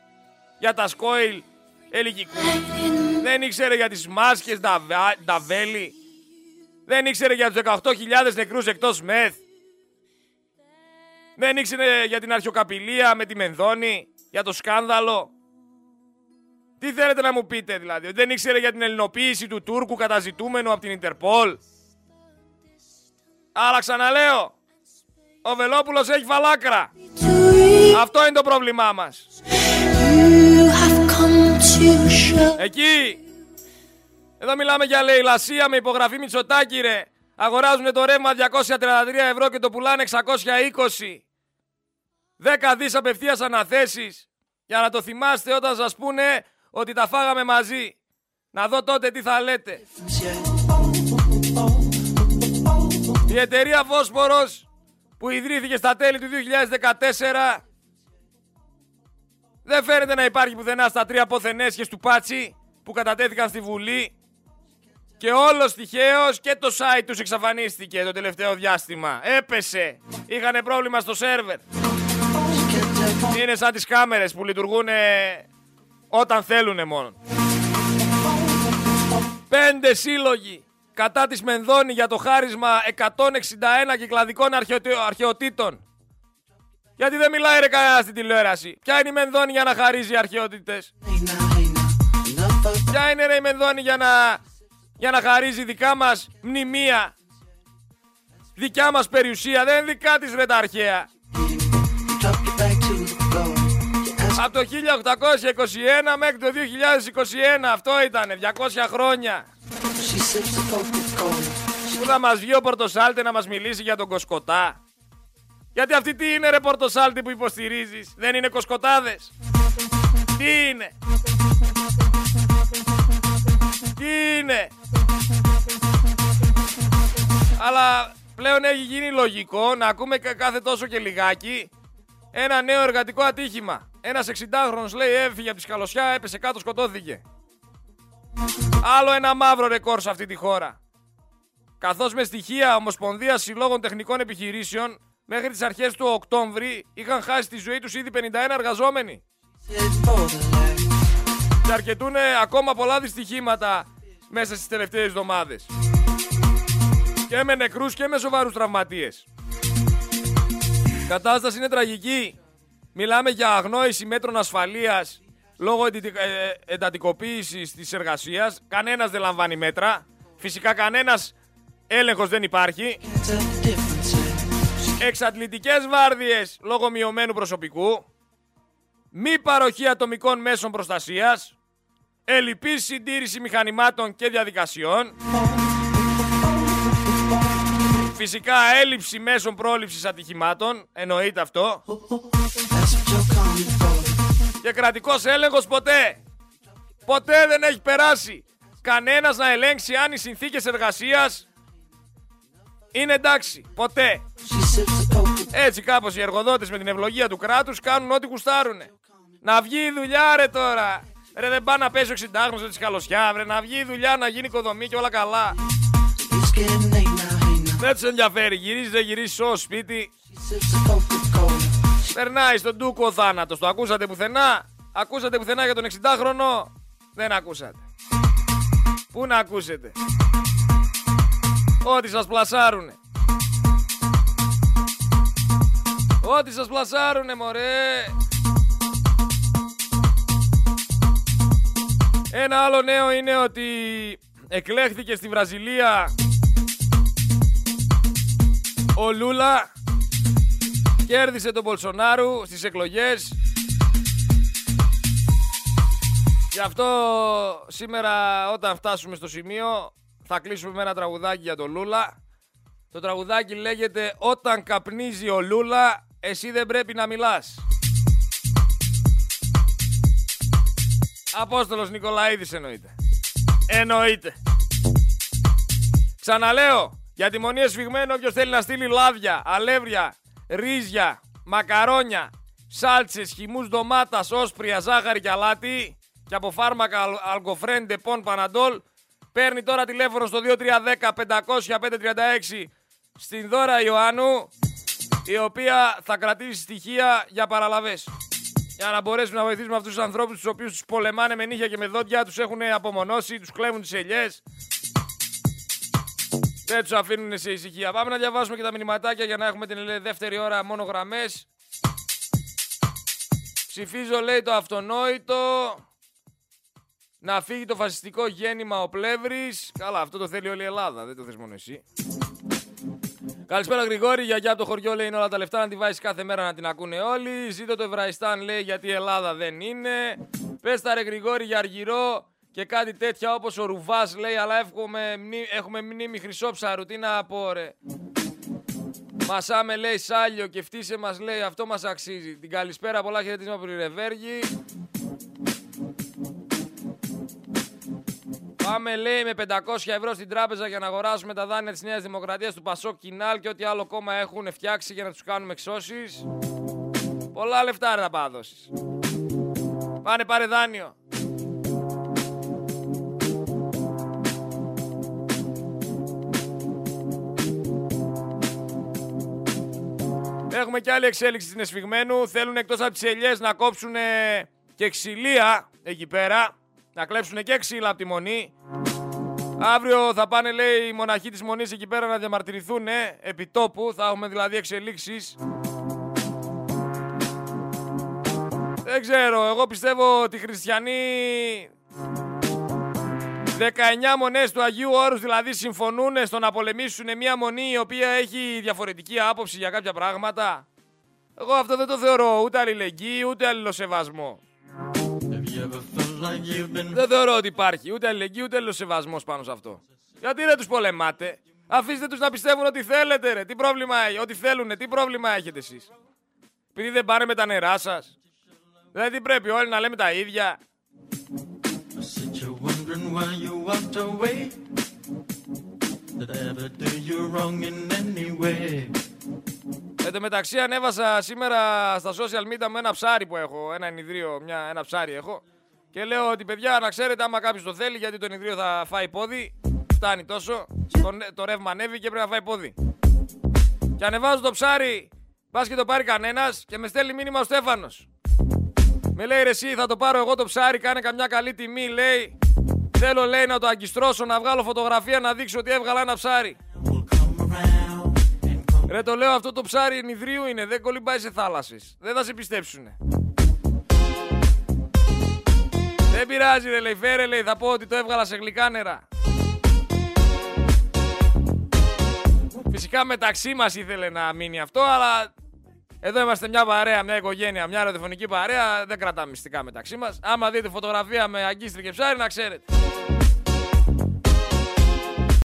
για τα σκόιλ ελικικού. Δεν ήξερε για τις μάσκες Νταβέλη. Δεν ήξερε για τους 18.000 νεκρούς εκτός ΜΕΘ. Δεν ήξερε για την αρχιοκαπηλεία με τη Μενδόνη, για το σκάνδαλο. Τι θέλετε να μου πείτε δηλαδή, δεν ήξερε για την ελληνοποίηση του Τούρκου καταζητούμενο από την Ιντερπόλ; Αλλά ξαναλέω, ο Βελόπουλος έχει φαλάκρα. Αυτό είναι το πρόβλημά μας. Εκεί, εδώ μιλάμε για λαιλασία με υπογραφή Μητσοτάκη ρε. Αγοράζουν το ρεύμα 233 ευρώ και το πουλάνε 620. 10 δις απευθείας αναθέσεις. Για να το θυμάστε όταν σας πούνε ότι τα φάγαμε μαζί. Να δω τότε τι θα λέτε. Η εταιρεία Βόσπορος που ιδρύθηκε στα τέλη του 2014 δεν φαίνεται να υπάρχει πουθενά στα τρία ποθενέσχες του Πάτσι που κατατέθηκαν στη Βουλή και όλο τυχαίω και το site τους εξαφανίστηκε το τελευταίο διάστημα. Έπεσε. Είχανε πρόβλημα στο σερβερ. Είναι σαν τις κάμερες που λειτουργούν όταν θέλουν μόνο. Πέντε σύλλογοι κατά της Μενδώνη για το χάρισμα 161 κυκλαδικών αρχαιοτήτων. Γιατί δεν μιλάει ρε κανένα στην τηλεόραση. Ποια είναι η Μενδώνη για να χαρίζει αρχαιότητες. Ποια είναι ρε η Μενδώνη για να, για να χαρίζει δικά μας μνημεία. Δικιά μας περιουσία. Δεν είναι δικά της ρε τα αρχαία. Από το 1821 μέχρι το 2021 αυτό ήταν 200 χρόνια. Πού θα μας βγει ο Πορτοσάλτε να μας μιλήσει για τον Κοσκοτά. Γιατί αυτή τι είναι ρε Πορτοσάλτη που υποστηρίζεις; Δεν είναι κοσκοτάδες. Τι είναι; Τι είναι; Αλλά πλέον έχει γίνει λογικό να ακούμε κάθε τόσο και λιγάκι ένα νέο εργατικό ατύχημα. Ένας 60χρονος λέει έφυγε από τη σκαλωσιά, έπεσε κάτω, σκοτώθηκε. Άλλο ένα μαύρο ρεκόρ σε αυτή τη χώρα. Καθώς με στοιχεία Ομοσπονδίας Συλλόγων Τεχνικών Επιχειρήσεων μέχρι τις αρχές του Οκτώβρη είχαν χάσει τη ζωή τους ήδη 51 εργαζόμενοι. Και αρκετούν ακόμα πολλά δυστυχήματα μέσα στις τελευταίες εβδομάδες. Και με νεκρούς και με σοβαρούς τραυματίες. Η κατάσταση είναι τραγική. Μιλάμε για αγνόηση μέτρων ασφαλείας λόγω ε, εντατικοποίησης της εργασίας. Κανένας δεν λαμβάνει μέτρα. Φυσικά κανένας έλεγχος δεν υπάρχει. Εξατλητικές βάρδιες λόγω μειωμένου προσωπικού. Μη παροχή ατομικών μέσων προστασίας. Ελλειπής συντήρηση μηχανημάτων και διαδικασιών. Φυσικά έλλειψη μέσων πρόληψης ατυχημάτων. Εννοείται αυτό. Και κρατικός έλεγχος ποτέ. Ποτέ δεν έχει περάσει κανένας να ελέγξει αν οι συνθήκες εργασίας είναι εντάξει. Ποτέ. Έτσι κάπως οι εργοδότες με την ευλογία του κράτους κάνουν ό,τι κουστάρουνε. Να βγει η δουλειά ρε τώρα. Ρε δεν πάει να πέσει ο ξυντάγνος της καλωσιά. Ρε να βγει η δουλειά να γίνει οικοδομή και όλα καλά. Δεν τους ενδιαφέρει. Γυρίζεις δεν γυρίζεις στο σπίτι. Περνάει στον Τούκο ο θάνατος. Το ακούσατε πουθενά; Ακούσατε πουθενά για τον 60χρονο. Δεν ακούσατε. Πού να ακούσετε; Ό,τι σας πλασάρουνε. Ό,τι σας πλασάρουνε μωρέ. Ένα άλλο νέο είναι ότι εκλέχθηκε στη Βραζιλία ο Λούλα. Κέρδισε τον Πολσονάρου στις εκλογές. Γι' αυτό σήμερα όταν φτάσουμε στο σημείο θα κλείσουμε με ένα τραγουδάκι για τον Λούλα. Το τραγουδάκι λέγεται «Όταν καπνίζει ο Λούλα, εσύ δεν πρέπει να μιλάς» Απόστολος Νικολαίδης εννοείται. Εννοείται. Ξαναλέω, για τη μονή εσφιγμένο όποιος θέλει να στείλει λάδια, αλεύρια, ρύζια, μακαρόνια, σάλτσες, χυμούς ντομάτας, όσπρια, ζάχαρη και αλάτι και από φάρμακα αλκοφρέντε, πον, παναντόλ παίρνει τώρα τηλέφωνο στο 2310 500 536 στην Δώρα Ιωάννου η οποία θα κρατήσει στοιχεία για παραλαβές για να μπορέσουμε να βοηθήσουμε αυτούς τους ανθρώπους τους οποίους τους πολεμάνε με νύχια και με δόντια τους έχουν απομονώσει, τους κλέβουν τις ελιές δεν τους αφήνουν σε ησυχία. Πάμε να διαβάσουμε και τα μηνυματάκια για να έχουμε την δεύτερη ώρα μόνο γραμμές. Ψηφίζω, λέει, το αυτονόητο. Να φύγει το φασιστικό γέννημα ο Πλεύρης. Καλά, αυτό το θέλει όλη η Ελλάδα. Δεν το θες μόνο εσύ. Καλησπέρα Γρηγόρη, γιαγιά από το χωριό λέει είναι όλα τα λεφτά να τη βάζει κάθε μέρα να την ακούνε όλοι. Ζήτω το Ευραϊστάν λέει γιατί η Ελλάδα δεν είναι. Πες τα ρε Γρηγόρη για αργυρό και κάτι τέτοια όπως ο Ρουβάς λέει αλλά έχουμε, έχουμε μνήμη χρυσόψαρου, τι να πω ρε. Μασάμε λέει σάλιο και φτύσε μας λέει αυτό μας αξίζει. Την καλησπέρα πολλά χαιρετίσματα από τη Ρεβέργη. Πάμε λέει με 500 ευρώ στην τράπεζα για να αγοράσουμε τα δάνεια της Νέας Δημοκρατίας του Πασό Κινάλ και ό,τι άλλο κόμμα έχουν φτιάξει για να τους κάνουμε εξώσεις. Πολλά λεφτά ρε θα πάδωσεις. Πάνε πάρε δάνειο. Έχουμε και άλλη εξέλιξη στην Εσφυγμένου. Θέλουν εκτός από τις ελιές να κόψουν και ξυλία εκεί πέρα. Να κλέψουν και ξύλα από τη Μονή. Αύριο θα πάνε, λέει, οι μοναχοί της Μονής εκεί πέρα να διαμαρτυρηθούν επί τόπου. Θα έχουμε δηλαδή εξελίξεις. Δεν ξέρω, εγώ πιστεύω ότι οι χριστιανοί 19 μονές του Αγίου Όρους δηλαδή συμφωνούν στο να πολεμήσουν μια μονή η οποία έχει διαφορετική άποψη για κάποια πράγματα. Εγώ αυτό δεν το θεωρώ ούτε αλληλεγγύη ούτε αλληλοσεβασμό. Δεν θεωρώ ότι υπάρχει ούτε αλληλεγγύη ούτε αλληλοσεβασμός πάνω σε αυτό. Γιατί δεν τους πολεμάτε; Αφήστε τους να πιστεύουν ότι θέλετε, ρε. Τι πρόβλημα έχει, ότι θέλουν, τι πρόβλημα έχετε εσείς; Επειδή δεν πάνε με τα νερά σας. Δηλαδή πρέπει όλοι να λέμε τα ίδια. Εν τω μεταξύ ανέβασα σήμερα στα social media με ένα ψάρι που έχω, ένα ενιδρίο, μια, ένα ψάρι έχω και λέω ότι παιδιά να ξέρετε άμα κάποιος το θέλει γιατί το ενιδρίο θα φάει πόδι, φτάνει τόσο, το, το ρεύμα ανέβει και πρέπει να φάει πόδι. Και ανεβάζω το ψάρι, πας και το πάρει κανένας και με στέλνει μήνυμα ο Στέφανος. Με λέει ρε εσύ θα το πάρω εγώ το ψάρι, κάνε καμιά καλή τιμή, λέει. Θέλω λέει να το αγκιστρώσω, να βγάλω φωτογραφία να δείξω ότι έβγαλα ένα ψάρι. Ρε το λέω αυτό το ψάρι ενιδρίου είναι, δεν κολυμπάει σε θάλασσες. Δεν θα σε πιστέψουνε. Δεν πειράζει ρε λέει, φέρε λέει, θα πω ότι το έβγαλα σε γλυκά νερά. Φυσικά μεταξύ μας ήθελε να μείνει αυτό, αλλά εδώ είμαστε μια παρέα, μια οικογένεια, μια ραδιοφωνική παρέα. Δεν κρατάμε μυστικά μεταξύ μας. Άμα δείτε φωτογραφία με αγκίστρι και ψάρι, να ξέρετε.